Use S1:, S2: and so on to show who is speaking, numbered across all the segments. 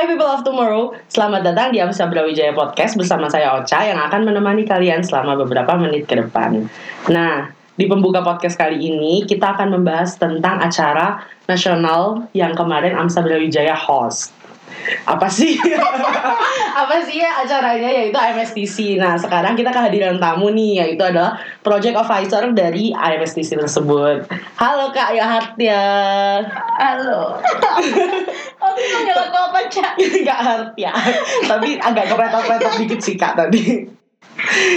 S1: Hai people of tomorrow, selamat datang di Amsa Brawijaya Podcast bersama saya Ocha yang akan menemani kalian selama beberapa menit ke depan. Nah, di pembuka podcast kali ini kita akan membahas tentang acara nasional yang kemarin Amsa Brawijaya host. Apa sih? Apa sih ya acaranya yaitu IMSTC. Nah, sekarang kita kehadiran tamu nih yaitu adalah Project Officer dari IMSTC tersebut. Halo Kak Yahatya.
S2: Halo. Aku manggil aku apa, Cak?
S1: Gak ngerti ya Tapi agak kepretok-pretok dikit sih kak tadi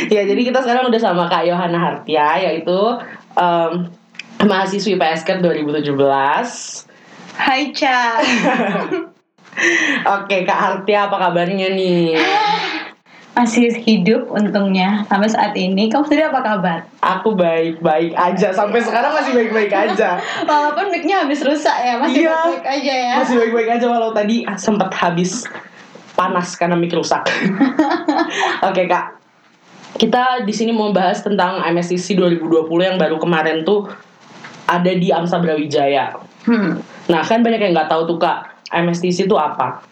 S1: Ya jadi kita sekarang udah sama Kak Yohana Hartia Yaitu um, mahasiswi PSK 2017
S2: Hai, Cak.
S1: Oke Kak Hartia apa kabarnya nih?
S2: Masih hidup untungnya sampai saat ini. Kamu sendiri apa kabar?
S1: Aku baik-baik aja Sampai sekarang masih baik-baik aja
S2: Walaupun mic-nya habis rusak ya, masih
S1: Iya.
S2: baik aja ya.
S1: Masih baik-baik aja walau tadi sempat habis panas karena mic rusak. Oke kak, kita di sini mau bahas tentang MSCC 2020 yang baru kemarin tuh ada di Amsa Brawijaya.
S2: Hmm.
S1: Nah kan banyak yang nggak tahu tuh kak, MSCC itu apa?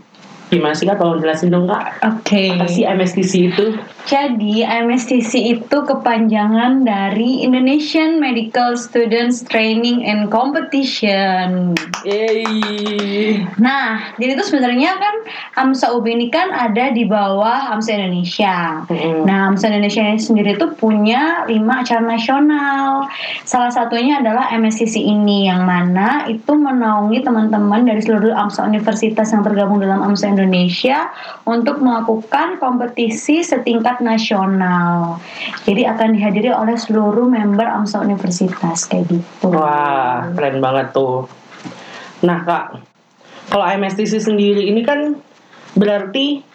S1: Gimana sih kak? Tolong jelasin dong kak.
S2: Oke.
S1: Apa sih MSCC itu?
S2: Jadi MSTC itu kepanjangan dari Indonesian Medical Students Training and Competition.
S1: Yeay.
S2: Nah, jadi itu sebenarnya kan AMSA UB ini kan ada di bawah AMSA Indonesia.
S1: Mm-mm.
S2: Nah, AMSA Indonesia ini sendiri tuh punya lima acara nasional. Salah satunya adalah MSCC ini yang mana itu menaungi teman-teman dari seluruh AMSA universitas yang tergabung dalam AMSA Indonesia untuk melakukan kompetisi setingkat nasional. Jadi akan dihadiri oleh seluruh member AMSA universitas kayak gitu.
S1: Wah, keren banget tuh. Nah, Kak, kalau MSTC sendiri ini kan berarti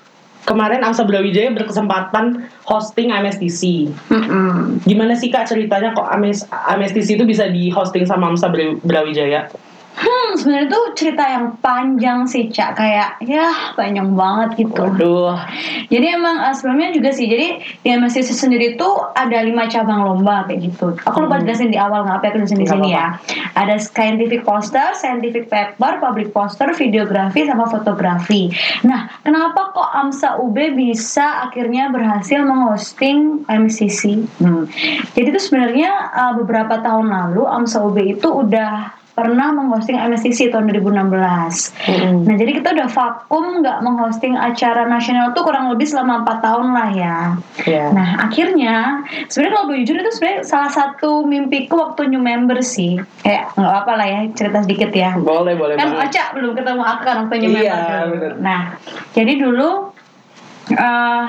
S1: kemarin Amsa Brawijaya berkesempatan hosting MSTC.
S2: Mm-mm.
S1: Gimana sih Kak ceritanya kok MS, MSTC itu bisa di hosting sama Amsa Bra- Brawijaya?
S2: Hmm, sebenarnya tuh cerita yang panjang sih, Cak. Kayak ya panjang banget gitu.
S1: Waduh,
S2: Jadi emang uh, sebelumnya juga sih. Jadi di MSCC sendiri tuh ada lima cabang lomba kayak gitu. Aku lupa
S1: Hmm.
S2: jelasin di awal nggak apa aku jelasin di sini ya. Ada scientific poster, scientific paper, public poster, videografi sama fotografi. Nah, kenapa kok AMSA UB bisa akhirnya berhasil menghosting MSCC? Hmm. Jadi itu sebenarnya uh, beberapa tahun lalu AMSA UB itu udah pernah menghosting MSCC tahun 2016.
S1: Mm-mm.
S2: Nah jadi kita udah vakum nggak menghosting acara nasional tuh kurang lebih selama 4 tahun lah ya.
S1: ya.
S2: Nah akhirnya sebenarnya kalau gue jujur itu sebenarnya salah satu mimpiku waktu new member sih. Kayak nggak apa lah ya cerita sedikit ya.
S1: boleh boleh
S2: Kan
S1: banget.
S2: Oca belum ketemu aku kan waktu new
S1: Iya,
S2: member
S1: bener.
S2: Nah jadi dulu eh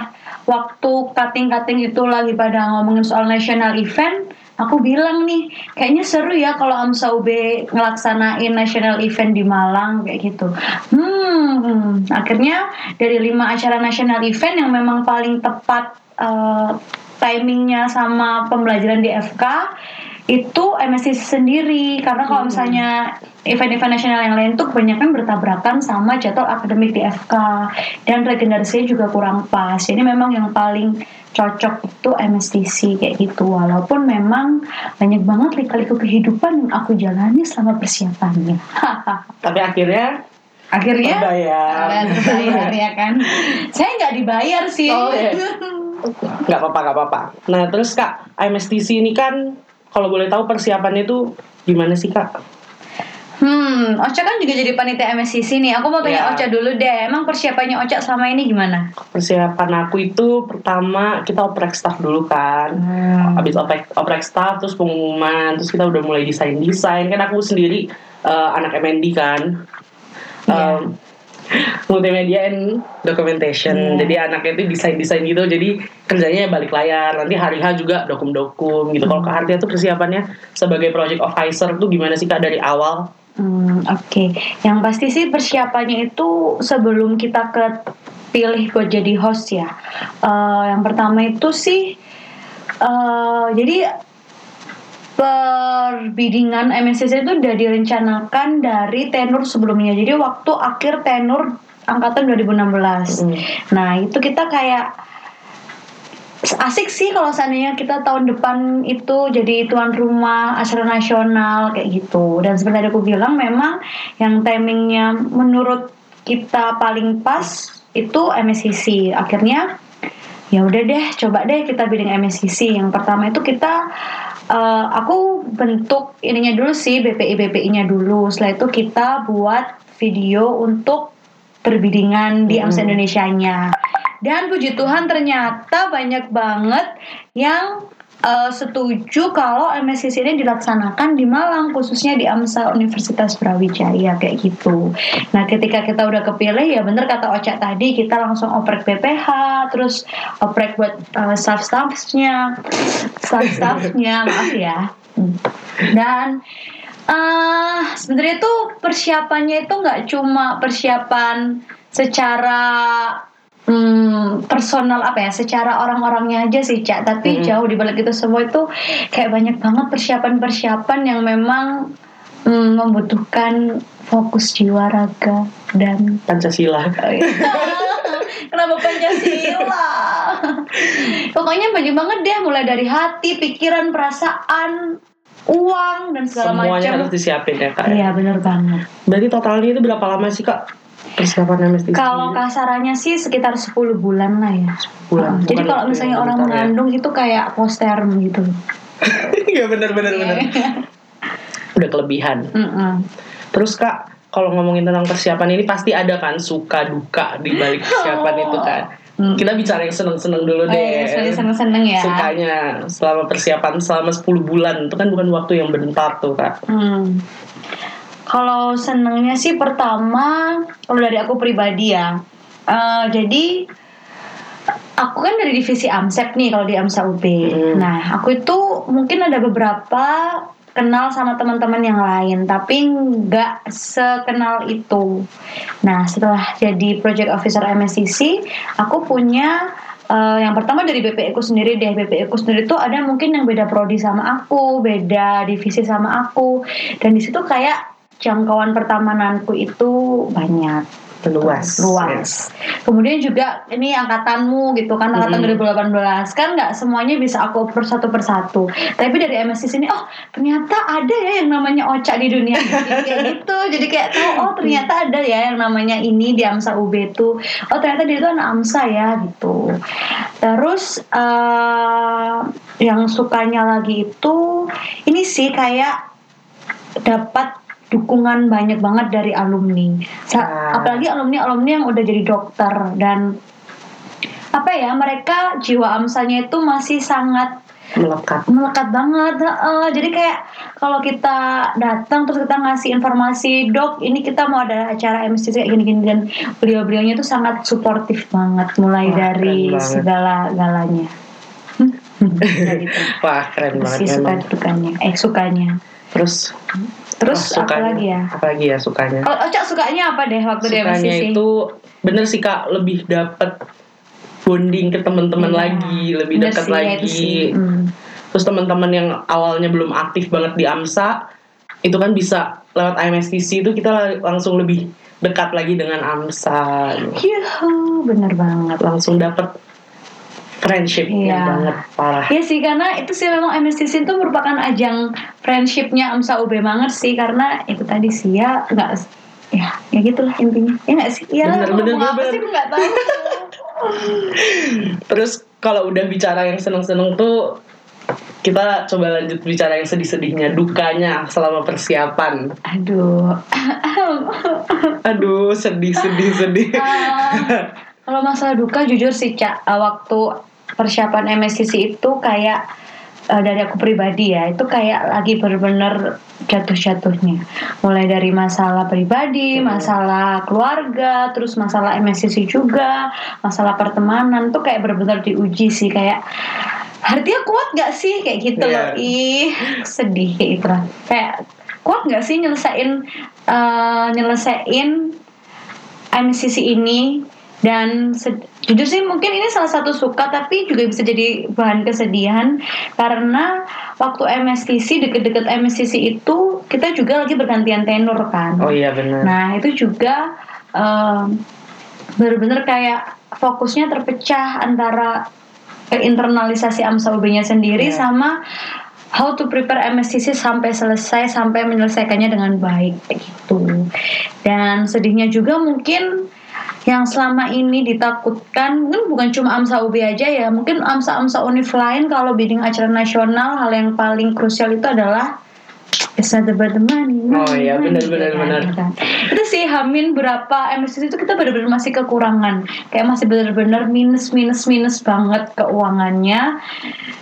S2: waktu cutting-cutting itu lagi pada ngomongin soal national event aku bilang nih kayaknya seru ya kalau AMSA UB ngelaksanain national event di Malang kayak gitu. Hmm akhirnya dari lima acara national event yang memang paling tepat eh, timingnya sama pembelajaran di FK itu MSCC sendiri. Karena kalau misalnya event-event nasional yang lain tuh kebanyakan bertabrakan sama jadwal akademik di FK dan regenerasinya juga kurang pas. Jadi memang yang paling cocok itu MSTC kayak gitu walaupun memang banyak banget lika-liku kehidupan yang aku jalani selama persiapannya
S1: Tapi akhirnya
S2: akhirnya
S1: terbayar.
S2: Terbayar ya kan saya nggak dibayar sih
S1: Oh, iya. Nggak apa-apa, nggak apa-apa. Nah, terus Kak, MSTC ini kan kalau boleh tahu persiapannya itu gimana sih Kak?
S2: Hmm, Ocha kan juga jadi panitia MSCC nih. Aku mau tanya
S1: Ya.
S2: Ocha dulu deh. Emang persiapannya Ocha selama ini gimana?
S1: Persiapan aku itu pertama kita oprek staff dulu kan.
S2: Hmm.
S1: Habis oprek, oprek staff terus pengumuman, terus kita udah mulai desain-desain. Kan aku sendiri eh, anak MND kan.
S2: Iya.
S1: Um, multimedia and documentation.
S2: Iya.
S1: Jadi anaknya itu desain-desain gitu. Jadi kerjanya balik layar. Nanti hari H juga dokum-dokum gitu. Kalau Kak Hartia tuh persiapannya sebagai project officer tuh gimana sih Kak dari awal?
S2: Hmm, oke. Yang pasti sih persiapannya itu sebelum kita kepilih buat jadi host ya. Eh, yang pertama itu sih eh jadi perbidingan MSCC itu udah direncanakan dari tenur sebelumnya. Jadi waktu akhir tenur angkatan 2016.
S1: Mm.
S2: Nah, itu kita kayak asik sih kalau seandainya kita tahun depan itu jadi tuan rumah acara nasional kayak gitu. Dan seperti tadi aku bilang memang yang timingnya menurut kita paling pas itu MSCC akhirnya ya udah deh coba deh kita bidding MSCC yang pertama itu kita uh, aku bentuk ininya dulu sih BPI BPI-nya dulu. Setelah itu kita buat video untuk perbidingan di AMSA Indonesia-nya dan puji Tuhan ternyata banyak banget yang uh, setuju kalau MSCC ini dilaksanakan di Malang khususnya di AMSA Universitas Brawijaya kayak gitu. Nah ketika kita udah kepilih ya bener kata Oca tadi kita langsung oprek BPH terus oprek buat uh, staff staffnya staff staffnya maaf ya dan uh, sebenarnya tuh persiapannya itu nggak cuma persiapan secara hmm, personal apa ya secara orang-orangnya aja sih cak tapi mm -hmm. jauh di balik itu semua itu kayak banyak banget persiapan-persiapan yang memang hmm, membutuhkan fokus jiwa raga dan
S1: Pancasila.
S2: Oh, iya. Kenapa Pancasila? Pokoknya banyak banget deh mulai dari hati, pikiran, perasaan, uang dan segala macam.
S1: Semuanya harus disiapin ya kak.
S2: Ya? Iya benar banget.
S1: Berarti totalnya itu berapa lama sih kak? Persiapan MST
S2: kalau kasarannya sih sekitar 10 bulan lah ya
S1: bulan.
S2: jadi kalau misalnya orang ya. mengandung ya. itu kayak poster gitu
S1: Iya benar benar yeah. benar udah kelebihan mm -mm. terus kak kalau ngomongin tentang persiapan ini pasti ada kan suka duka di balik persiapan oh. itu kan Hmm. Kita bicara yang seneng-seneng dulu deh. Oh,
S2: iya, seneng-seneng ya.
S1: Sukanya selama persiapan selama 10 bulan itu kan bukan waktu yang bentar tuh kak. Hmm.
S2: Kalau senengnya sih pertama kalau dari aku pribadi ya. Uh, jadi aku kan dari divisi AMSEP nih kalau di AMSA UB. Hmm. Nah, aku itu mungkin ada beberapa kenal sama teman-teman yang lain, tapi nggak sekenal itu. Nah, setelah jadi project officer MSCC, aku punya uh, yang pertama dari BPI ku sendiri deh BPI ku sendiri tuh ada mungkin yang beda prodi sama aku, beda divisi sama aku, dan di situ kayak jangkauan pertemananku itu banyak.
S1: Luas.
S2: Luas. Kemudian juga ini angkatanmu gitu kan angkatan mm -hmm. 2018 kan nggak semuanya bisa aku per satu persatu. Tapi dari MSC sini oh ternyata ada ya yang namanya Oca di dunia kayak gitu. Jadi kayak tahu oh ternyata ada ya yang namanya ini di AMSA UB itu. Oh ternyata dia itu anak AMSA ya gitu. Terus uh, yang sukanya lagi itu ini sih kayak dapat dukungan banyak banget dari alumni. Sa ah. Apalagi alumni-alumni yang udah jadi dokter dan apa ya mereka jiwa amsanya itu masih sangat
S1: melekat
S2: melekat banget uh, jadi kayak kalau kita datang terus kita ngasih informasi dok ini kita mau ada acara MC kayak gini-gini dan beliau-beliaunya itu sangat suportif banget mulai Wah, dari segala galanya.
S1: Wah keren banget
S2: si suka dukanya eh sukanya
S1: terus
S2: Terus oh, apa lagi ya?
S1: Apa lagi ya sukanya?
S2: Oh, Cak sukanya apa deh waktu
S1: sukanya
S2: dia
S1: masih itu bener sih kak lebih dapet bonding ke teman-teman ya, lagi, lebih dekat lagi. Hmm. Terus teman-teman yang awalnya belum aktif banget di AMSA itu kan bisa lewat IMSTC itu kita langsung lebih dekat lagi dengan AMSA.
S2: Iya, bener banget.
S1: Langsung dapet friendship iya. banget parah.
S2: Iya sih karena itu sih memang MSCC itu merupakan ajang friendshipnya AMSA UB banget sih karena itu tadi sih ya nggak ya ya gitulah intinya ya nggak sih ya bener, bener, apa bener. sih gue nggak tahu
S1: terus kalau udah bicara yang seneng-seneng tuh kita coba lanjut bicara yang sedih-sedihnya dukanya selama persiapan
S2: aduh
S1: aduh sedih sedih sedih
S2: uh, kalau masalah duka jujur sih cak waktu persiapan MSCC itu kayak uh, dari aku pribadi ya itu kayak lagi bener-bener jatuh-jatuhnya. Mulai dari masalah pribadi, hmm. masalah keluarga, terus masalah MSCC juga, masalah pertemanan tuh kayak bener-bener diuji sih kayak hatinya kuat gak sih? Kayak gitu yeah. loh ih sedih kayak gitu lah. Kayak kuat gak sih nyelesain uh, nyelesain MSCC ini dan jujur sih mungkin ini salah satu suka tapi juga bisa jadi bahan kesedihan karena waktu MSTC deket-deket MSTC itu kita juga lagi bergantian tenor kan
S1: oh iya benar
S2: nah itu juga um, benar-benar kayak fokusnya terpecah antara internalisasi AMSA UB-nya sendiri yeah. sama how to prepare MSCC sampai selesai sampai menyelesaikannya dengan baik gitu. Dan sedihnya juga mungkin yang selama ini ditakutkan mungkin bukan cuma AMSA UB aja ya mungkin AMSA-AMSA univ lain kalau bidding acara nasional hal yang paling krusial itu adalah It's not about the money.
S1: Oh iya,
S2: money,
S1: benar,
S2: kan. Itu sih Hamin berapa MSCC itu kita benar-benar masih kekurangan. Kayak masih benar-benar minus minus minus banget keuangannya.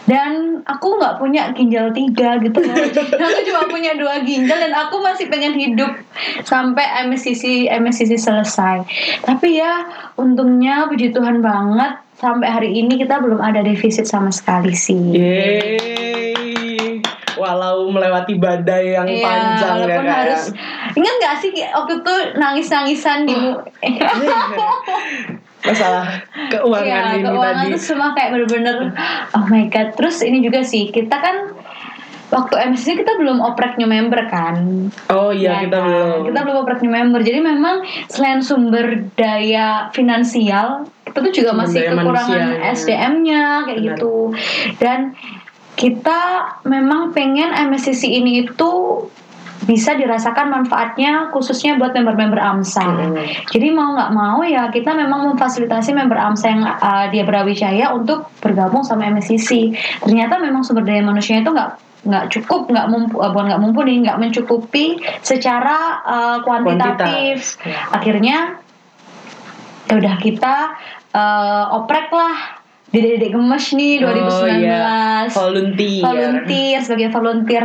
S2: Dan aku nggak punya ginjal tiga gitu aku cuma punya dua ginjal dan aku masih pengen hidup sampai MSCC MSCC selesai. Tapi ya untungnya puji Tuhan banget sampai hari ini kita belum ada defisit sama sekali sih.
S1: Yeay. Walau melewati badai yang
S2: Iya,
S1: panjang ya
S2: walaupun
S1: kayak.
S2: harus ingat gak sih waktu itu nangis-nangisan di mu-
S1: masalah keuangan
S2: Iya,
S1: ini
S2: keuangan
S1: tadi.
S2: tuh semua kayak bener-bener oh my god. Terus ini juga sih kita kan waktu MSC kita belum oprek new member kan.
S1: Oh iya
S2: Ya
S1: kita
S2: kan?
S1: belum.
S2: Kita belum oprek new member. Jadi memang selain sumber daya finansial, kita tuh juga
S1: Sumber
S2: masih kekurangan. SDM-nya kayak
S1: Benar.
S2: gitu. Dan kita memang pengen MSCC ini itu bisa dirasakan manfaatnya khususnya buat member-member AMSA.
S1: Hmm.
S2: Jadi mau nggak mau ya kita memang memfasilitasi member AMSA yang uh, dia Brawijaya untuk bergabung sama MSCC. Ternyata memang sumber daya manusianya itu nggak nggak cukup, nggak mumpu, uh, bukan nggak mumpuni, nggak mencukupi secara uh, kuantitatif.
S1: Kuantitas, ya.
S2: Akhirnya ya udah kita uh, oprek lah di Dede Gemes nih 2019
S1: Oh, iya. Volunteer.
S2: volunteer sebagai volunteer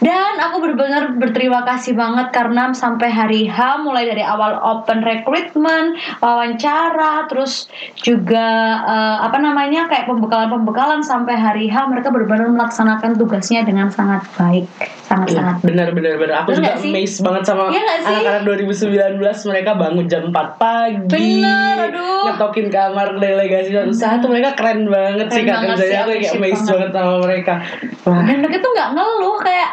S2: dan aku benar-benar berterima kasih banget karena sampai hari H mulai dari awal open recruitment wawancara terus juga eh, apa namanya kayak pembekalan-pembekalan sampai hari H mereka benar-benar melaksanakan tugasnya dengan sangat baik sangat-sangat
S1: Iya, benar benar benar. Aku
S2: Bener
S1: juga amazed banget sama
S2: Iya
S1: anak-anak 2019 mereka bangun jam 4 pagi.
S2: Bener, aduh.
S1: Ngetokin kamar delegasi usaha tuh mereka keren banget sih
S2: Keren
S1: kak
S2: banget
S1: kerjanya
S2: sih,
S1: aku kayak amazed
S2: banget.
S1: sama mereka. Wah,
S2: dan mereka tuh nggak ngeluh kayak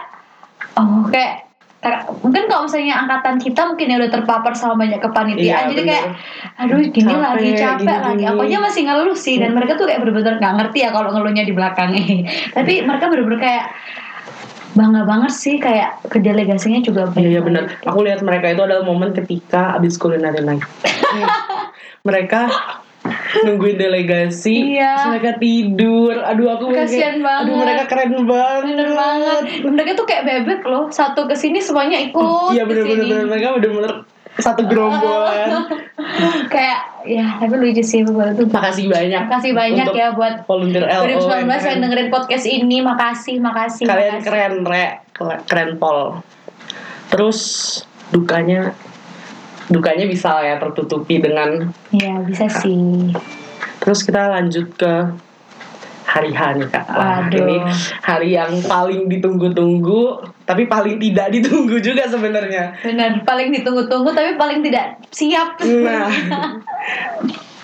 S2: oh kayak kayak- mungkin kalau misalnya angkatan kita mungkin ya udah terpapar sama banyak kepanitiaan
S1: Iya,
S2: jadi
S1: bener.
S2: kayak aduh gini
S1: Capek,
S2: lagi capek
S1: gini,
S2: lagi aku aja masih ngeluh sih dan mereka tuh kayak bener-bener nggak ngerti ya kalau ngeluhnya di belakangnya tapi mereka bener-bener kayak bangga banget sih kayak ke delegasinya juga baik
S1: Iya iya benar. Aku lihat mereka itu adalah momen ketika abis culinary night. mereka nungguin delegasi,
S2: Iya.
S1: terus mereka tidur. Aduh aku
S2: Kasian
S1: kayak, Aduh
S2: banget.
S1: mereka keren banget.
S2: bener banget mereka tuh kayak bebek loh satu ke sini semuanya ikut
S1: Iya bener bener bener mereka bener-bener satu gerombolan.
S2: kayak ya tapi lucu sih itu
S1: Makasih banyak.
S2: Makasih banyak
S1: untuk
S2: ya buat
S1: volunteer LO
S2: 2019 yang
S1: keren.
S2: dengerin podcast ini makasih makasih
S1: Kalian
S2: makasih.
S1: keren, re, keren pol. Terus dukanya dukanya bisa ya tertutupi dengan
S2: Iya bisa sih.
S1: Terus kita lanjut ke hari H nih kak. Wah,
S2: Waduh.
S1: ini hari yang paling ditunggu-tunggu tapi paling tidak ditunggu juga sebenarnya.
S2: Benar paling ditunggu-tunggu tapi paling tidak siap.
S1: Nah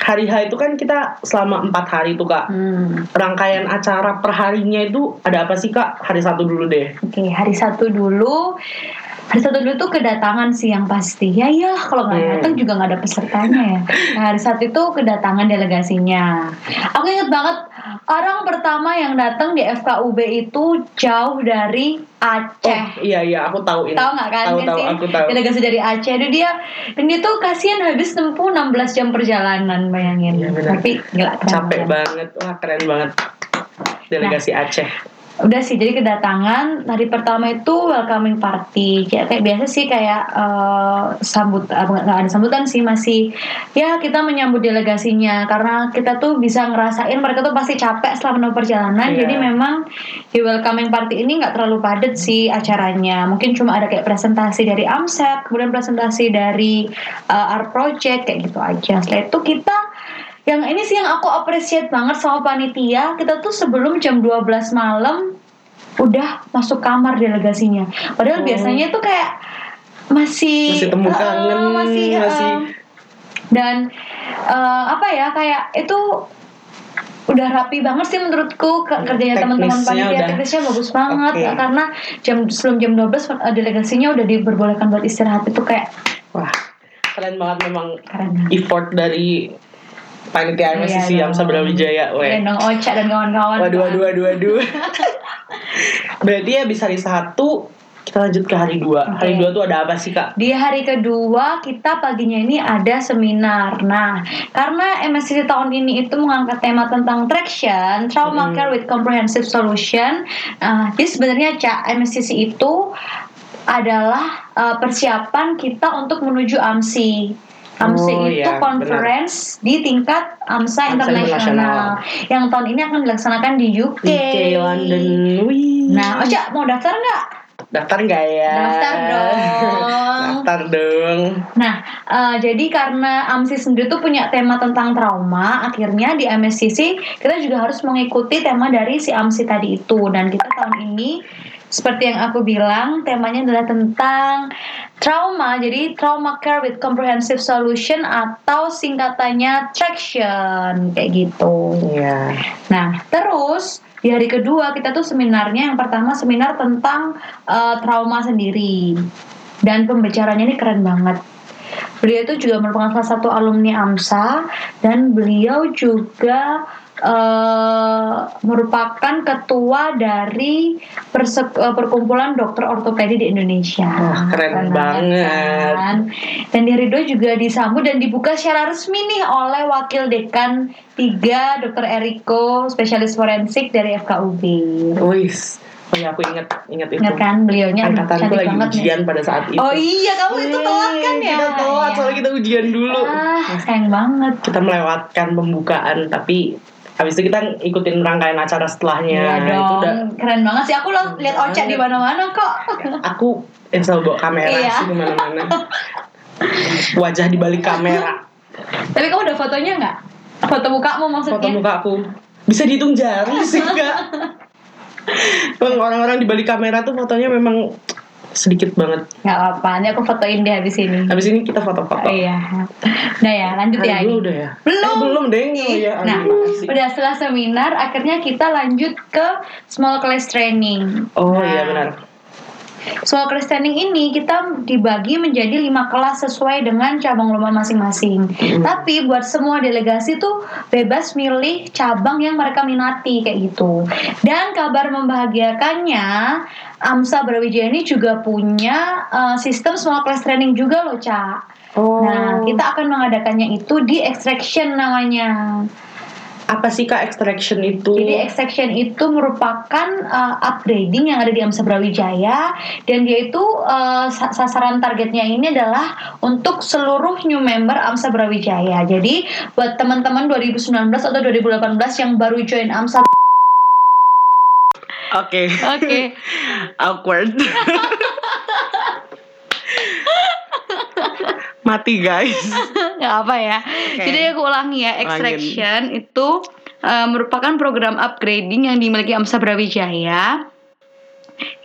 S1: hari H itu kan kita selama empat hari tuh kak.
S2: Hmm,
S1: rangkaian acara perharinya itu ada apa sih kak? Hari satu dulu deh.
S2: Oke hari satu dulu hari satu dulu tuh kedatangan sih yang pasti. Ya ya kalau nggak
S1: Hmm.
S2: datang juga nggak ada pesertanya ya. Nah, hari satu itu kedatangan delegasinya. Aku inget banget orang pertama yang datang di FKUB itu jauh dari Aceh.
S1: Oh iya iya aku tahu ini.
S2: Tahu nggak kan
S1: tahu
S2: ya
S1: tahu aku tahu.
S2: Delegasi dari Aceh. Itu dia dan dia tuh kasihan habis tempuh 16 jam perjalanan bayangin.
S1: Iya, benar.
S2: tapi gila keren
S1: capek
S2: banget.
S1: banget. Wah keren banget. Delegasi
S2: Nah.
S1: Aceh
S2: udah sih jadi kedatangan. Hari pertama itu welcoming party. Kayak, kayak biasa sih kayak eh, sambut eh, nggak ada sambutan sih masih ya kita menyambut delegasinya. Karena kita tuh bisa ngerasain mereka tuh pasti capek setelah menempuh perjalanan.
S1: Iya.
S2: jadi memang di welcoming party ini nggak terlalu padat sih acaranya. Mungkin cuma ada kayak presentasi dari AMSET kemudian presentasi dari eh, art project kayak gitu aja. Setelah itu kita yang ini sih yang aku appreciate banget sama panitia. Kita tuh sebelum jam 12 malam udah masuk kamar delegasinya. Padahal
S1: Oh.
S2: biasanya tuh kayak masih
S1: Masih temu kangen,
S2: masih, eh,
S1: masih-
S2: dan eh, apa ya kayak itu udah rapi banget sih menurutku ke kerjanya teman-teman panitia. teknisnya bagus banget.
S1: Oke.
S2: karena jam sebelum jam 12 eh, delegasinya udah diperbolehkan buat istirahat. Itu kayak
S1: wah keren banget memang
S2: keren
S1: effort dari panitia MSC
S2: Iya
S1: Siam
S2: dong.
S1: Sabra Wijaya weh.
S2: Gendong Ocha dan kawan-kawan
S1: Waduh, waduh, waduh, waduh. Berarti ya bisa hari satu kita lanjut ke hari dua. Hari
S2: Oke.
S1: dua tuh ada apa sih kak?
S2: Di hari kedua kita paginya ini ada seminar. Nah, karena MSCC tahun ini itu mengangkat tema tentang traction, trauma
S1: Hmm.
S2: care with comprehensive solution. Nah, jadi sebenarnya Cak MSCC itu adalah uh, persiapan kita untuk menuju AMSI. AMSI
S1: Oh,
S2: itu
S1: iya,
S2: conference di tingkat AMSA
S1: AMSA
S2: internasional yang tahun ini akan dilaksanakan di UK.
S1: UK London. Wih.
S2: Nah, Oca mau daftar nggak?
S1: daftar nggak ya?
S2: Daftar dong.
S1: daftar dong.
S2: Nah, eh, jadi karena AMSI sendiri tuh punya tema tentang trauma, akhirnya di MSCC kita juga harus mengikuti tema dari si AMSI tadi itu. Dan kita tahun ini seperti yang aku bilang, temanya adalah tentang trauma. Jadi trauma care with comprehensive solution atau singkatannya traction kayak gitu.
S1: Iya.
S2: Nah, terus di hari kedua kita tuh seminarnya yang pertama seminar tentang eh, trauma sendiri dan pembicaranya ini keren banget. Beliau itu juga merupakan salah satu alumni AMSA dan beliau juga eh, merupakan ketua dari perse- eh, perkumpulan dokter ortopedi di Indonesia.
S1: Wah, keren banget.
S2: kan? Dan di dua juga disambut dan dibuka secara resmi nih oleh wakil dekan 3 Dr. Eriko, spesialis forensik dari FKUB.
S1: Wis. Oh ya aku inget inget itu.
S2: Ingat kan beliaunya
S1: Angkatanku lagi
S2: banget nih.
S1: ujian pada saat itu.
S2: Oh iya, kamu itu telat kan ya?
S1: Kita telat
S2: Iya.
S1: soalnya kita ujian dulu.
S2: Ah, sayang banget.
S1: Kita melewatkan pembukaan tapi habis itu kita ikutin rangkaian acara setelahnya.
S2: Iya
S1: Itu
S2: dong,
S1: udah
S2: keren banget sih. Aku lo- lihat Ocha di mana-mana kok.
S1: aku selalu bawa kamera
S2: Iya.
S1: sih ke mana-mana. Wajah di balik kamera.
S2: Tapi kamu udah fotonya nggak? Foto mukamu maksudnya?
S1: Foto muka aku bisa dihitung jari sih enggak. Orang-orang di balik kamera tuh fotonya memang sedikit banget.
S2: Nggak apa-apa, ini aku fotoin deh habis ini.
S1: Habis ini kita foto-foto.
S2: Iya. Udah ya, lanjut ya.
S1: Hari dua
S2: ini.
S1: udah ya?
S2: Belum.
S1: Eh, belum deng. Oh, ya,
S2: Nah,
S1: aduh, makasih.
S2: udah setelah seminar, akhirnya kita lanjut ke small class training.
S1: Oh
S2: Nah,
S1: iya benar.
S2: Small class training ini kita dibagi menjadi lima kelas sesuai dengan cabang lomba masing-masing. Tapi buat semua delegasi tuh bebas milih cabang yang mereka minati kayak gitu. Dan kabar membahagiakannya, AMSA Brawijaya ini juga punya eh, sistem small class training juga loh, Cak.
S1: Oh.
S2: Nah, kita akan mengadakannya itu di extraction namanya.
S1: Apa sih kak extraction itu?
S2: Jadi extraction itu merupakan uh, upgrading yang ada di AMSA Brawijaya dan dia itu uh, sa- sasaran targetnya ini adalah untuk seluruh new member AMSA Brawijaya. Jadi buat teman-teman 2019 atau 2018 yang baru join AMSA
S1: Oke.
S2: Oke.
S1: Awkward. Mati guys.
S2: nggak apa ya. Jadi aku ulangi ya, extraction itu uh, merupakan program upgrading yang dimiliki AMSA Brawijaya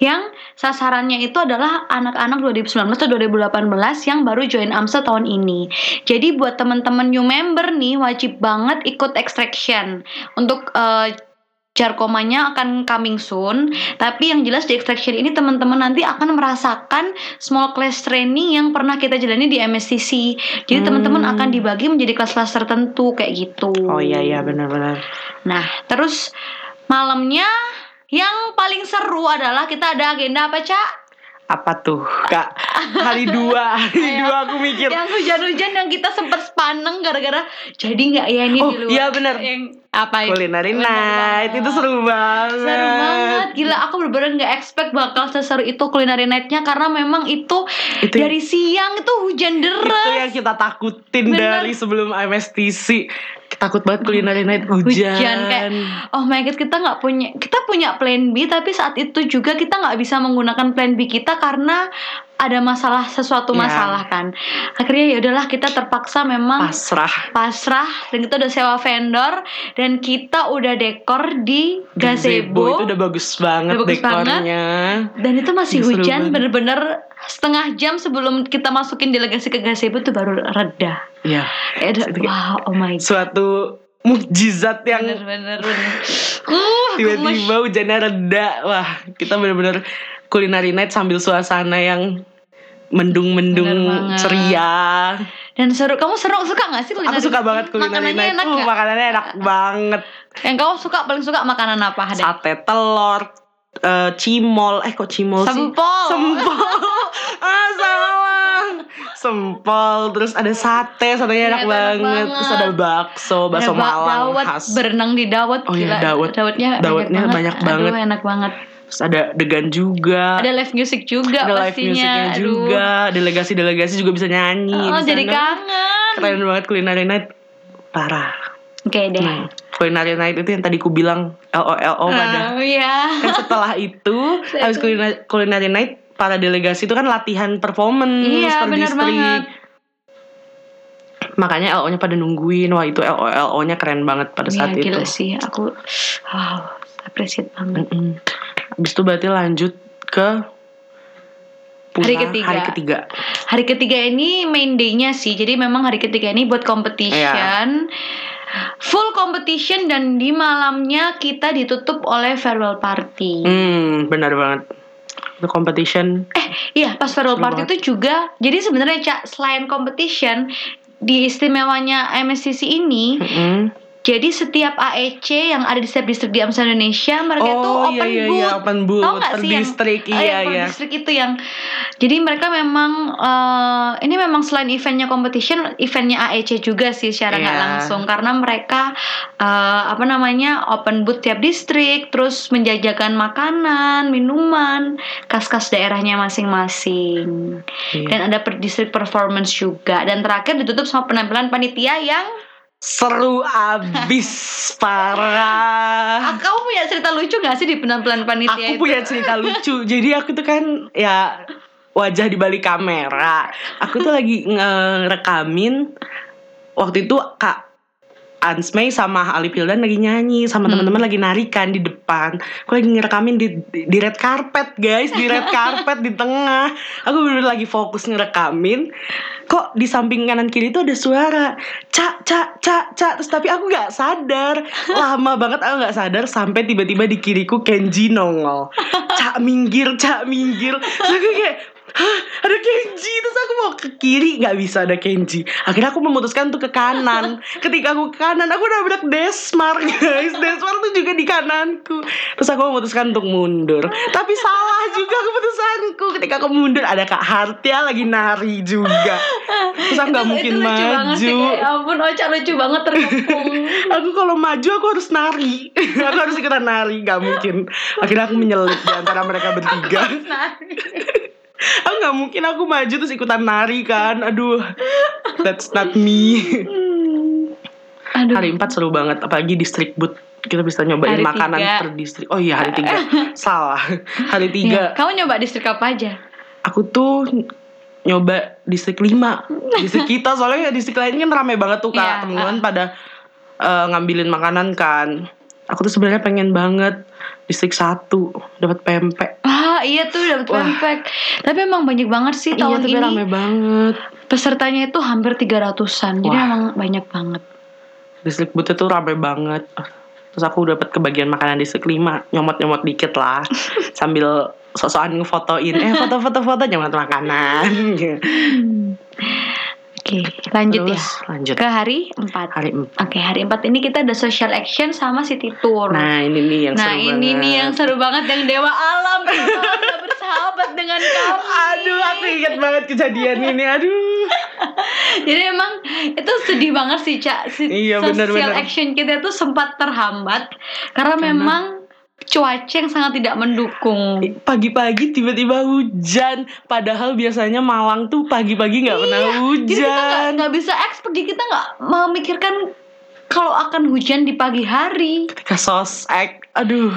S2: yang sasarannya itu adalah anak-anak 2019 atau 2018 yang baru join AMSA tahun ini. Jadi buat teman-teman new member nih wajib banget ikut extraction untuk uh, Jarkomanya akan coming soon, tapi yang jelas di extraction ini teman-teman nanti akan merasakan small class training yang pernah kita jalani di MSCC. Jadi
S1: Hmm.
S2: teman-teman akan dibagi menjadi kelas-kelas tertentu kayak gitu.
S1: Oh iya iya benar-benar.
S2: Nah, terus malamnya yang paling seru adalah kita ada agenda apa, Cak?
S1: Apa tuh kak? Hari dua, hari
S2: Ayo.
S1: dua aku mikir.
S2: Yang hujan-hujan yang kita sempat sepaneng gara-gara jadi nggak ya ini
S1: Oh,
S2: di luar.
S1: iya bener.
S2: Yang apa
S1: Culinary night itu seru banget.
S2: Seru banget, gila aku bener-bener nggak expect bakal seseru itu culinary night-nya karena memang itu,
S1: Itu-
S2: dari siang itu hujan deras.
S1: Itu yang kita takutin
S2: Bener.
S1: dari sebelum MSTC. Takut banget culinary night hujan.
S2: hujan kayak oh my god kita nggak punya kita punya plan B tapi saat itu juga kita nggak bisa menggunakan plan B kita karena ada masalah sesuatu
S1: Ya.
S2: masalah kan akhirnya ya udahlah kita terpaksa memang
S1: pasrah.
S2: pasrah dan kita udah sewa vendor dan kita udah dekor di gazebo,
S1: itu udah bagus banget
S2: Udah bagus
S1: dekornya.
S2: dan itu masih
S1: seru
S2: hujan
S1: banget.
S2: bener-bener setengah jam sebelum kita masukin delegasi ke gazebo tuh baru reda
S1: Iya.
S2: Ya udah, wow oh my god
S1: Suatu mukjizat yang
S2: bener-bener bener. uh, gemes.
S1: tiba-tiba hujannya reda. Wah, kita bener-bener culinary night sambil suasana yang mendung-mendung ceria.
S2: Dan seru, kamu seru suka gak sih
S1: Aku
S2: culinary?
S1: suka banget culinary
S2: Makanannya enak
S1: Uh, makanannya enak banget.
S2: Yang kamu suka paling suka makanan apa? Ada?
S1: Sate telur, eh, cimol eh kok cimol sih
S2: Sempol.
S1: sempol ah salah sempol terus ada sate satenya enak
S2: Iya, enak
S1: banget.
S2: banget.
S1: terus ada bakso bakso
S2: Ada
S1: malang
S2: dawet,
S1: khas
S2: berenang di dawet
S1: Oh iya, dawet.
S2: dawetnya
S1: Dawetnya banyak
S2: Aduh,
S1: banget.
S2: enak banget
S1: terus ada degan juga.
S2: Ada live music juga
S1: ada live
S2: pastinya.
S1: musiknya
S2: Aduh.
S1: juga. Delegasi-delegasi juga bisa nyanyi
S2: oh,
S1: di
S2: jadi kangen.
S1: Keren banget culinary night. Parah.
S2: Oke deh.
S1: Nah culinary night itu yang tadi ku bilang LOLO pada
S2: Oh, iya.
S1: Kan setelah itu habis culinary, culinary night para delegasi itu kan latihan performance
S2: Iya,
S1: per distrik.
S2: banget.
S1: makanya LO-nya pada nungguin. Wah itu LO LO-nya keren banget pada
S2: Iya,
S1: saat itu.
S2: gila sih. Aku wow appreciate banget.
S1: Mm-mm. Habis itu berarti lanjut ke pulang
S2: Hari ketiga.
S1: hari ketiga
S2: Hari ketiga ini main day-nya sih. Jadi memang hari ketiga ini buat competition. Full competition dan di malamnya kita ditutup oleh farewell party.
S1: hmm benar banget itu competition
S2: Iya, pas farewell
S1: Seru
S2: party
S1: banget.
S2: itu juga. Jadi sebenarnya Cak, selain competition di istimewanya MSCC ini,
S1: Mm-mm.
S2: Jadi setiap AEC yang ada di setiap distrik di AMSA Indonesia mereka tuh
S1: oh
S2: open
S1: iya iya
S2: booth.
S1: iya open booth
S2: Tahu nggak
S1: per
S2: sih yang-
S1: distrik
S2: eh,
S1: iya
S2: yang per
S1: iya
S2: distrik itu yang jadi mereka memang eh, ini memang selain eventnya competition eventnya AEC juga sih secara nggak
S1: Iya.
S2: langsung karena mereka eh, apa namanya open booth tiap distrik terus menjajakan makanan minuman kas-kas daerahnya masing-masing
S1: Iya.
S2: dan ada per distrik performance juga dan terakhir ditutup sama penampilan panitia yang
S1: seru abis parah.
S2: Ah, kamu punya cerita lucu gak sih di penampilan panitia
S1: aku
S2: itu?
S1: punya cerita lucu. Jadi aku tuh kan ya wajah di balik kamera. Aku tuh lagi ngerekamin waktu itu kak Ansmei sama Ali Pildan lagi nyanyi sama
S2: Hmm.
S1: teman-teman lagi narikan di depan. Aku lagi ngerekamin di di red carpet guys di red carpet di tengah. Aku bener lagi fokus ngerekamin. Kok di samping kanan kiri tuh ada suara cak cak cak cak. Terus tapi aku nggak sadar. Lama banget aku nggak sadar sampai tiba-tiba di kiriku Kenji nongol. Cak minggir cak minggir. Terus aku kayak Hah, ada Kenji? Terus aku mau ke kiri. Nggak bisa ada Kenji. Akhirnya aku memutuskan untuk ke kanan. Ketika aku ke kanan aku nabrak Desmar guys. Desmar tuh juga di kananku. Terus aku memutuskan untuk mundur. Tapi salah juga keputusanku. Ketika aku mundur ada Kak Hartia lagi nari juga. Terus aku nggak mungkin
S2: itu lucu banget sih,
S1: maju.
S2: kayak, ya ampun Ocha lucu banget terkepung
S1: aku kalau maju aku harus nari. Aku harus ikutan nari. Nggak mungkin. Akhirnya aku menyelip di antara mereka bertiga. Aku nggak mungkin aku maju terus ikutan nari kan? Aduh that's not me.
S2: Aduh.
S1: Hari 4 seru banget apalagi distrik boot. Kita bisa nyobain
S2: Hari
S1: makanan
S2: tiga.
S1: per distrik oh iya hari tiga. Salah. Hari
S2: Iya,
S1: tiga.
S2: Kamu nyoba distrik apa aja?
S1: aku tuh nyoba distrik 5 distrik kita soalnya distrik lain kan rame banget tuh kak. Teman-teman pada eh, ngambilin makanan kan. Aku tuh sebenarnya pengen banget distrik satu dapat pempek
S2: Ah iya tuh dapat pempek Tapi emang banyak banget sih
S1: iya
S2: tahun
S1: tapi
S2: ini.
S1: rame banget.
S2: Pesertanya itu hampir 300an Jadi emang banyak banget.
S1: Distrik bootnya tuh rame banget. Terus aku dapat kebagian makanan distrik 5 nyomot-nyomot dikit lah. Sambil sosokan ngefotoin. Eh foto-foto foto nyomot makanan
S2: Oke lanjut
S1: terus
S2: ya
S1: lanjut.
S2: Ke hari 4
S1: hari 4
S2: Oke hari 4 ini kita ada social action sama city tour.
S1: Nah ini nih yang
S2: Nah
S1: seru
S2: ini
S1: banget.
S2: nih yang seru banget yang dewa alam. Bersahabat dengan kami.
S1: aduh aku inget banget kejadian ini aduh.
S2: Jadi emang itu sedih banget sih cak. Si-
S1: Iya,
S2: Social
S1: benar-benar.
S2: action kita tuh sempat terhambat karena, memang cuaca yang sangat tidak mendukung.
S1: pagi-pagi tiba-tiba hujan padahal biasanya Malang tuh pagi-pagi nggak pernah
S2: Jadi kita nggak
S1: hujan
S2: bisa expect, kita nggak memikirkan kalau akan hujan di pagi hari.
S1: ketika sosek aduh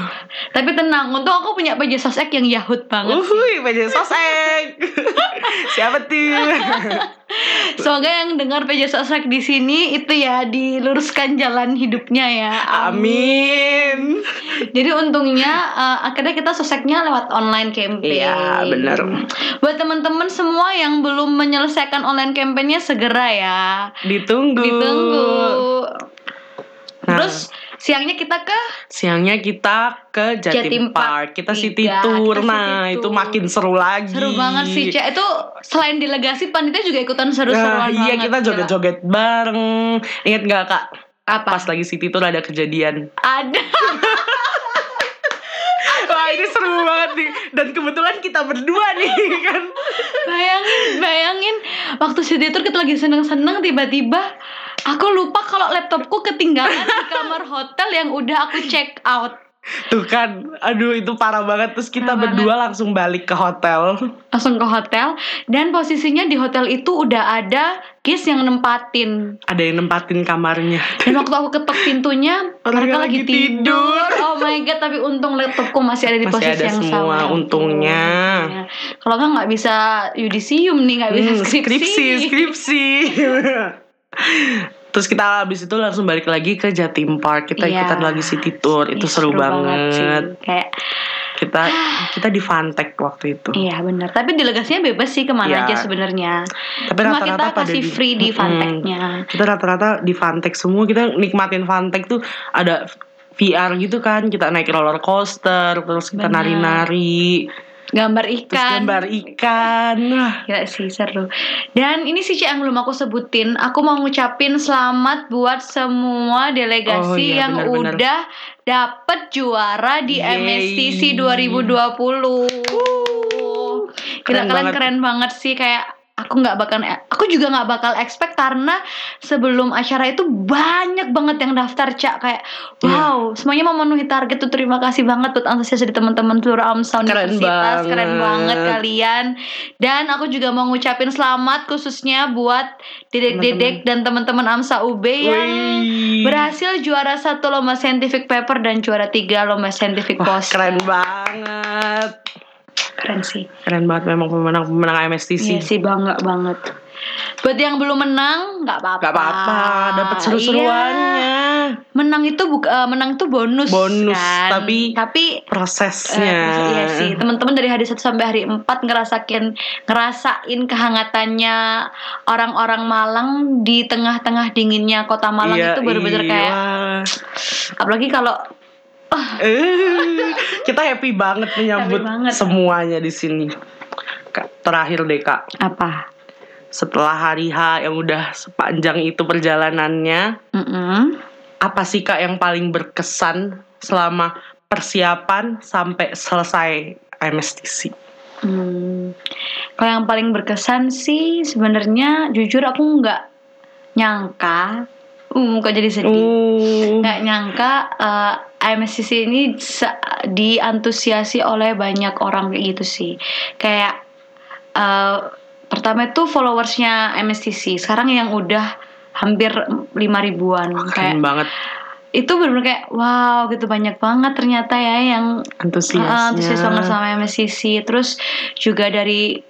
S2: Tapi tenang, untuk aku punya page sosek yang yahut banget.
S1: uhui pj sosek siapa tuh
S2: Semoga yang dengar page sosek di sini itu ya diluruskan jalan hidupnya ya.
S1: amin
S2: Jadi untungnya eh, akhirnya kita soseknya lewat online campaign.
S1: Iya, benar.
S2: Buat teman-teman semua yang belum menyelesaikan online campaignnya segera ya.
S1: ditunggu
S2: Ditunggu.
S1: Nah,
S2: Terus siangnya kita ke
S1: siangnya kita ke Jatim,
S2: Jatim
S1: Park
S2: Park
S1: kita city tour
S2: Kita
S1: nah
S2: city
S1: itu makin seru lagi
S2: seru banget sih, Cek. Itu selain delegasi panitia juga ikutan
S1: Nah,
S2: seru-seruan
S1: iya
S2: banget.
S1: kita joget-joget bareng inget nggak kak
S2: Apa?
S1: pas lagi city tour ada kejadian
S2: Ada.
S1: Wah ini seru banget nih. Dan kebetulan kita berdua nih kan.
S2: Bayangin bayangin. Waktu si tour kita lagi seneng-seneng tiba-tiba aku lupa kalau laptopku ketinggalan di kamar hotel yang udah aku check out
S1: Tuh kan Aduh itu parah banget Terus kita
S2: Parah
S1: berdua langsung balik ke hotel
S2: langsung ke hotel dan posisinya di hotel itu udah ada kis yang nempatin
S1: Ada yang nempatin kamarnya
S2: dan waktu aku ketok pintunya
S1: Mereka
S2: lagi
S1: tidur.
S2: tidur. oh my god tapi untung laptopku masih ada di
S1: Masih
S2: posisi
S1: ada
S2: yang
S1: semua,
S2: sama
S1: untungnya.
S2: Untungnya. kalau nggak nggak bisa yudisium nih nggak bisa
S1: Hmm,
S2: skripsi
S1: skripsi, skripsi. Terus kita habis itu langsung balik lagi ke Jatim Park. Kita
S2: Iya.
S1: ikutan lagi city tour. Itu
S2: Ih,
S1: seru, banget.
S2: sih. kayak
S1: Kita kita di Fantek waktu itu.
S2: Iya benar, tapi delegasinya bebas sih ke mana
S1: Iya.
S2: aja sebenarnya.
S1: Tapi
S2: Cuma
S1: rata-rata
S2: kita kasih
S1: di-
S2: free di. Fanteknya.
S1: Kita rata-rata di Fantek semua. Kita nikmatin Fantek tuh ada VR gitu kan. Kita naik roller coaster, terus kita nari-nari,
S2: Gambar
S1: terus
S2: ikan.
S1: gambar ikan. Wah,
S2: Gila sih seru. Dan ini sih Ci, yang belum aku sebutin. Aku mau ngucapin selamat buat semua
S1: Oh,
S2: delegasi
S1: iya,
S2: yang
S1: benar-benar.
S2: udah dapet juara di
S1: Yeay.
S2: MSCC 2020. Gila
S1: Keren
S2: kalian
S1: banget.
S2: keren banget sih kayak aku nggak bakal aku juga nggak bakal expect karena sebelum acara itu banyak banget yang daftar cak. Kayak
S1: Iya.
S2: wow semuanya memenuhi target tuh. Terima kasih banget buat antusias dari teman-teman seluruh AMSA
S1: Keren
S2: Universitas. Keren
S1: banget.
S2: banget kalian. Dan aku juga mau ngucapin selamat khususnya buat dedek-dedek dan teman-teman AMSA UB yang berhasil juara satu lomba scientific paper dan juara tiga lomba scientific post.
S1: keren banget.
S2: Keren sih
S1: Keren banget memang pemenang-pemenang MSTC.
S2: Iya sih bangga banget. Buat yang belum menang nggak apa-apa.
S1: Gak apa-apa, dapat seru-seruannya.
S2: Iya. Menang itu buk- eh, menang itu bonus.
S1: Bonus,
S2: kan?
S1: tapi
S2: tapi
S1: Prosesnya.
S2: Eh, iya sih, teman-teman dari hari 1 sampai hari 4 ngerasain ngerasain kehangatannya orang-orang Malang di tengah-tengah dinginnya kota Malang
S1: Iya,
S2: itu bener-bener
S1: iya.
S2: kayak apalagi kalau
S1: kita happy banget menyambut
S2: Happy banget.
S1: semuanya di sini. Kak, terakhir deh kak,
S2: apa?
S1: setelah hari H yang udah sepanjang itu perjalanannya,
S2: Mm-mm.
S1: apa sih kak yang paling berkesan selama persiapan sampai selesai MSTC?
S2: Hmm. Kalau yang paling berkesan sih sebenarnya jujur aku nggak nyangka, uh, kok jadi sedih.
S1: Uh,
S2: Nggak nyangka eh, MSCC ini diantusiasi oleh banyak orang kayak gitu sih. Kayak eh, pertama itu followersnya MSCC, sekarang yang udah hampir lima ribuan.
S1: keren
S2: Kayak
S1: banget
S2: itu benar-benar kayak wow gitu banyak banget ternyata ya yang. Ah, antusias banget sama MSCC terus juga dari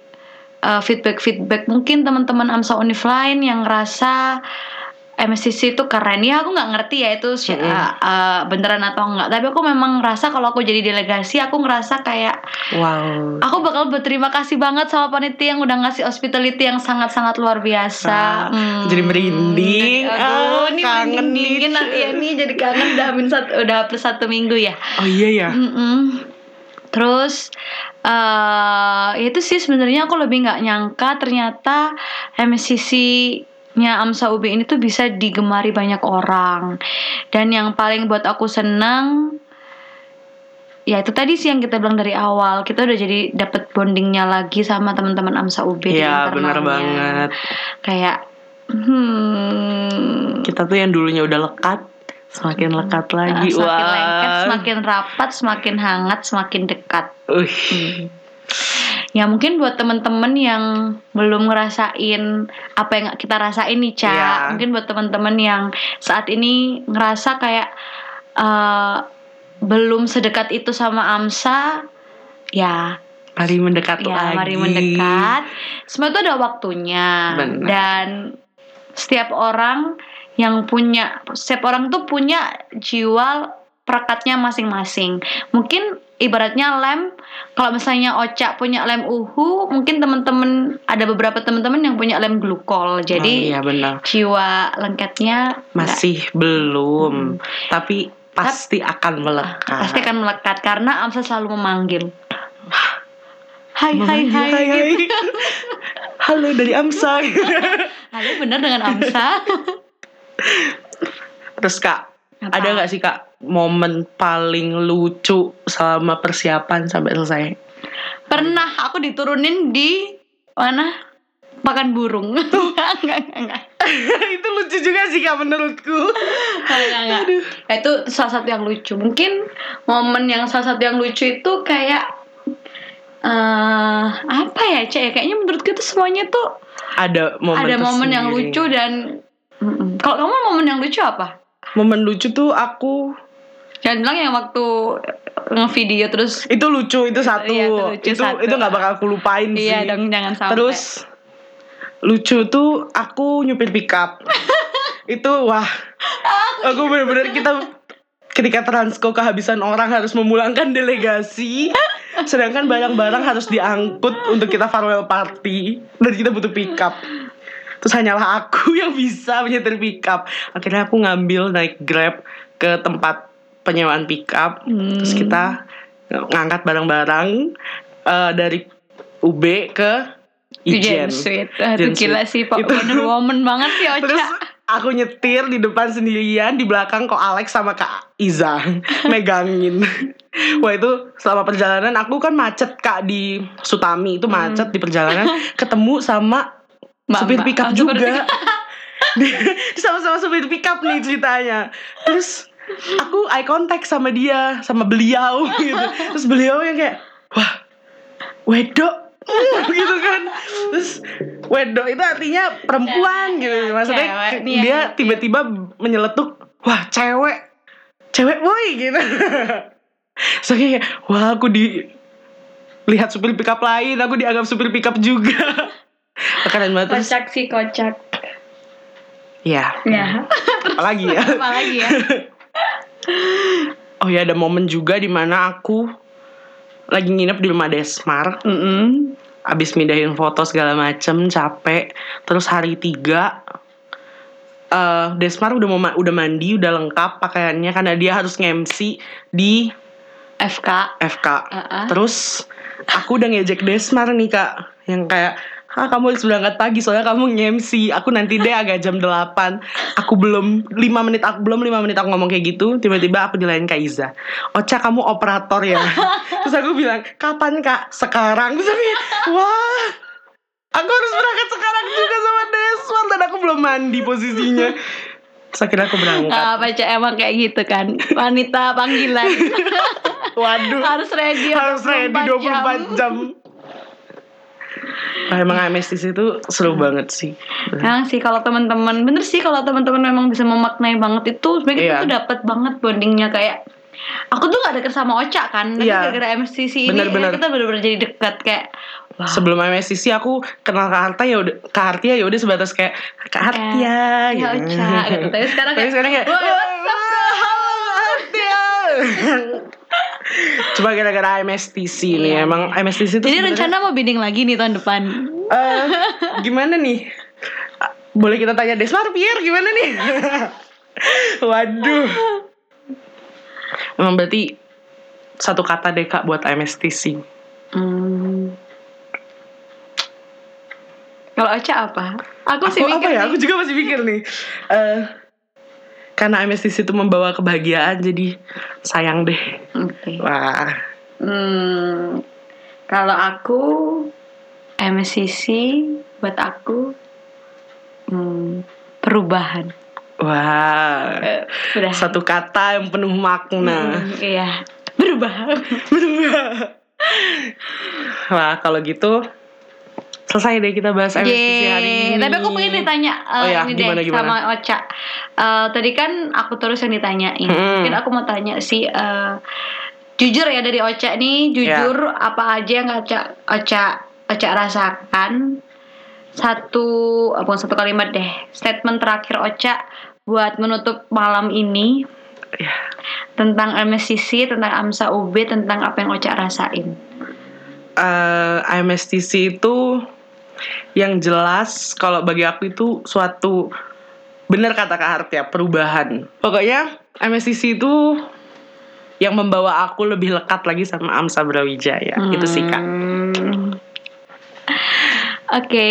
S2: feedback feedback mungkin teman-teman Amsa Unif lain yang ngerasa MSCC itu keren ya aku nggak ngerti ya itu si-
S1: Mm-mm.
S2: uh, uh, beneran atau enggak tapi aku memang ngerasa kalau aku jadi delegasi aku ngerasa kayak
S1: Wow.
S2: aku bakal berterima kasih banget sama panitia yang udah ngasih hospitality yang sangat-sangat luar biasa
S1: Ah,
S2: Hmm.
S1: jadi merinding.
S2: Aduh,
S1: Ah,
S2: ini
S1: kangen
S2: merindingin
S1: nih.
S2: nanti ya nih jadi kangen udah satu udah plus satu minggu ya
S1: Oh iya ya.
S2: Mm-mm. Terus eh itu sih sebenarnya aku lebih nggak nyangka ternyata MSCC-nya Amsa UB ini tuh bisa digemari banyak orang. Dan yang paling buat aku senang ya itu tadi sih yang kita bilang dari awal kita udah jadi dapet bondingnya lagi sama teman-teman Amsa UB di
S1: Iya benar
S2: internalnya.
S1: banget.
S2: kayak hmm,
S1: Kita tuh yang dulunya udah lekat, semakin lekat lagi.
S2: semakin
S1: Wah.
S2: lengket semakin rapat semakin hangat semakin dekat
S1: Wih.
S2: Ya mungkin buat temen-temen yang belum ngerasain apa yang kita rasain nih, Ca.
S1: Iya.
S2: Mungkin buat temen-temen yang saat ini ngerasa kayak eh, belum sedekat itu sama Amsa, ya,
S1: Mari mendekat
S2: ya
S1: lagi.
S2: mari mendekat. Semua itu ada waktunya
S1: Benar.
S2: dan setiap orang yang punya, setiap orang tuh punya jiwa perekatnya masing-masing. Mungkin ibaratnya lem, kalau misalnya Oca punya lem uhu, mungkin teman-teman ada beberapa teman-teman yang punya lem glukol.
S1: Oh,
S2: Jadi
S1: iya benar.
S2: jiwa lengketnya
S1: Masih belum, tapi pasti akan melekat.
S2: pasti akan melekat karena Amsa selalu memanggil. Hai hai hai.
S1: hai, hai. Halo dari Amsa.
S2: Halo bener dengan Amsa.
S1: Terus kak,
S2: Apa?
S1: ada nggak sih kak momen paling lucu selama persiapan sampai selesai?
S2: Pernah aku diturunin di mana? Makan burung. enggak, enggak, enggak.
S1: itu lucu juga sih kak menurutku.
S2: Enggak, enggak. Nah, itu salah satu yang lucu. Mungkin momen yang salah satu yang lucu itu kayak eh apa ya, Cek? ya? Kayaknya menurutku itu semuanya tuh
S1: Ada momen
S2: ada momen yang lucu dan Mm-mm. kalau kamu momen yang lucu apa?
S1: Momen lucu tuh aku
S2: Jangan bilang yang waktu ngevideo terus
S1: itu lucu itu satu
S2: Iya, itu lucu
S1: itu
S2: satu.
S1: itu nggak bakal aku lupain sih.
S2: iya dong jangan sampai.
S1: Terus lucu tuh aku nyupir pickup. itu wah. Aku bener-bener kita ketika Transco kehabisan orang harus memulangkan delegasi. Sedangkan barang-barang harus diangkut untuk kita farewell party dan kita butuh pickup. Terus hanyalah aku yang bisa menyetir pickup. Akhirnya aku ngambil naik Grab ke tempat penyewaan pickup.
S2: Hmm.
S1: Terus kita ngangkat barang-barang eh, dari UB ke Ijen.
S2: Ijen Sweet. Aduh
S1: Ijen
S2: gila sih Pak
S1: Itu-
S2: Wonder Woman banget sih Ocha.
S1: Terus aku nyetir di depan sendirian, di belakang kok Alex sama Kak Iza megangin. Wah itu selama perjalanan aku kan macet Kak di Sutami itu macet di perjalanan ketemu sama
S2: Mbak-
S1: supir pickup juga. Sama-sama supir pickup nih ceritanya. Terus aku eye contact sama dia, sama beliau gitu. Terus beliau yang kayak, wah, wedok gitu kan. Terus wedok itu artinya perempuan gitu. Maksudnya
S2: Cewek
S1: dia
S2: yang-
S1: tiba-tiba menyeletuk, wah cewek, cewek boy gitu. So kayak, wah aku di lihat supir pickup lain, aku dianggap supir pickup juga. Keren banget.
S2: Kocak sih kocak.
S1: Ya,
S2: Ya.
S1: apalagi ya.
S2: Apa lagi ya?
S1: Oh ya ada momen juga di mana aku lagi nginep di rumah Desmar,
S2: Mm-mm.
S1: abis mindahin foto segala macem, capek. Terus hari tiga, eh Desmar udah mau ma- udah mandi, udah lengkap pakaiannya karena dia harus nge-MC di
S2: FK.
S1: FK.
S2: Uh-uh.
S1: Terus aku udah ngejek Desmar nih kak, yang kayak Ah, kamu harus berangkat pagi soalnya kamu nge-MC. Aku nanti deh agak jam 8 Aku belum 5 menit aku belum 5 menit aku ngomong kayak gitu, tiba-tiba aku dilain Kak Iza. Ocha kamu operator ya. Terus aku bilang, "Kapan Kak?" Sekarang. Terus aku "Wah, aku harus berangkat sekarang juga sama Desmar dan aku belum mandi posisinya." Terus akhirnya aku berangkat.
S2: Ah, apa Cak emang kayak gitu kan wanita panggilan
S1: Waduh.
S2: harus ready
S1: harus ready 24 jam. Wah, emang MSTC itu seru banget sih.
S2: Nah sih kalau teman-teman bener sih kalau teman-teman memang bisa memaknai banget itu sebenarnya kita
S1: Iya.
S2: tuh dapat banget bondingnya kayak aku tuh gak deket sama Ocha kan tapi
S1: Iya.
S2: gara-gara MSCC ini
S1: Bener-bener.
S2: ya, kita bener-bener jadi deket kayak wah
S1: Sebelum MSTC aku kenal Kak Harta ya udah Kak Hartia ya udah sebatas kayak Kak Hartia
S2: ya
S1: gitu.
S2: Ocha gitu tapi sekarang
S1: Tapi
S2: kayak
S1: sekarang kayak
S2: "Woi,
S1: "Wah,
S2: what's up, bro?"
S1: halo Kak Hartia. Cuma gara-gara MSTC nih
S2: Iya.
S1: emang MSTC itu
S2: jadi
S1: sebenarnya-
S2: rencana mau bidding lagi nih tahun depan
S1: Eh, gimana nih? Boleh kita tanya Desmar Pierre gimana nih? Waduh. Emang berarti satu kata deh kak buat MSTC.
S2: Hmm. Kalau Ocha apa? Aku, sih
S1: Aku apa
S2: mikir
S1: ya?
S2: nih.
S1: Aku juga masih mikir nih. Eh, karena MSTC itu membawa kebahagiaan, jadi sayang deh.
S2: Oke.
S1: Wah,
S2: Hmm, kalau aku MCC buat aku hmm, perubahan.
S1: wah.
S2: Eh.
S1: Satu kata yang penuh makna.
S2: Hmm, iya, berubah.
S1: Wah, kalau gitu selesai deh kita bahas MSTC hari ini.
S2: Tapi aku pengen ditanya eh,
S1: Oh ya,
S2: ini
S1: gimana,
S2: deh
S1: gimana?
S2: sama Ocha. Eh, tadi kan aku terus yang ditanyain.
S1: Hmm.
S2: Mungkin aku mau tanya sih eh, jujur ya dari Ocha nih, jujur
S1: Ya.
S2: apa aja yang Ocha Ocha Ocha rasakan. Satu apa satu kalimat deh. Statement terakhir Ocha buat menutup malam ini
S1: Ya.
S2: tentang MSCC, tentang AMSA UB, tentang apa yang Ocha rasain.
S1: eh MSTC itu yang jelas kalau bagi aku itu suatu benar kata Kak Hart ya perubahan. Pokoknya MSTC itu yang membawa aku lebih lekat lagi sama Amsa Brawijaya. Itu sih Kak.
S2: Hmm. Oke.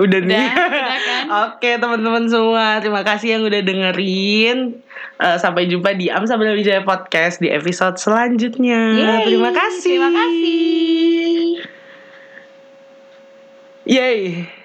S1: Udah nih.
S2: Udah, udah kan?
S1: Oke teman-teman semua, terima kasih yang udah dengerin. Eh, sampai jumpa di Amsa Wijaya Podcast di episode selanjutnya.
S2: Yeay,
S1: terima kasih.
S2: Terima kasih.
S1: Yeay.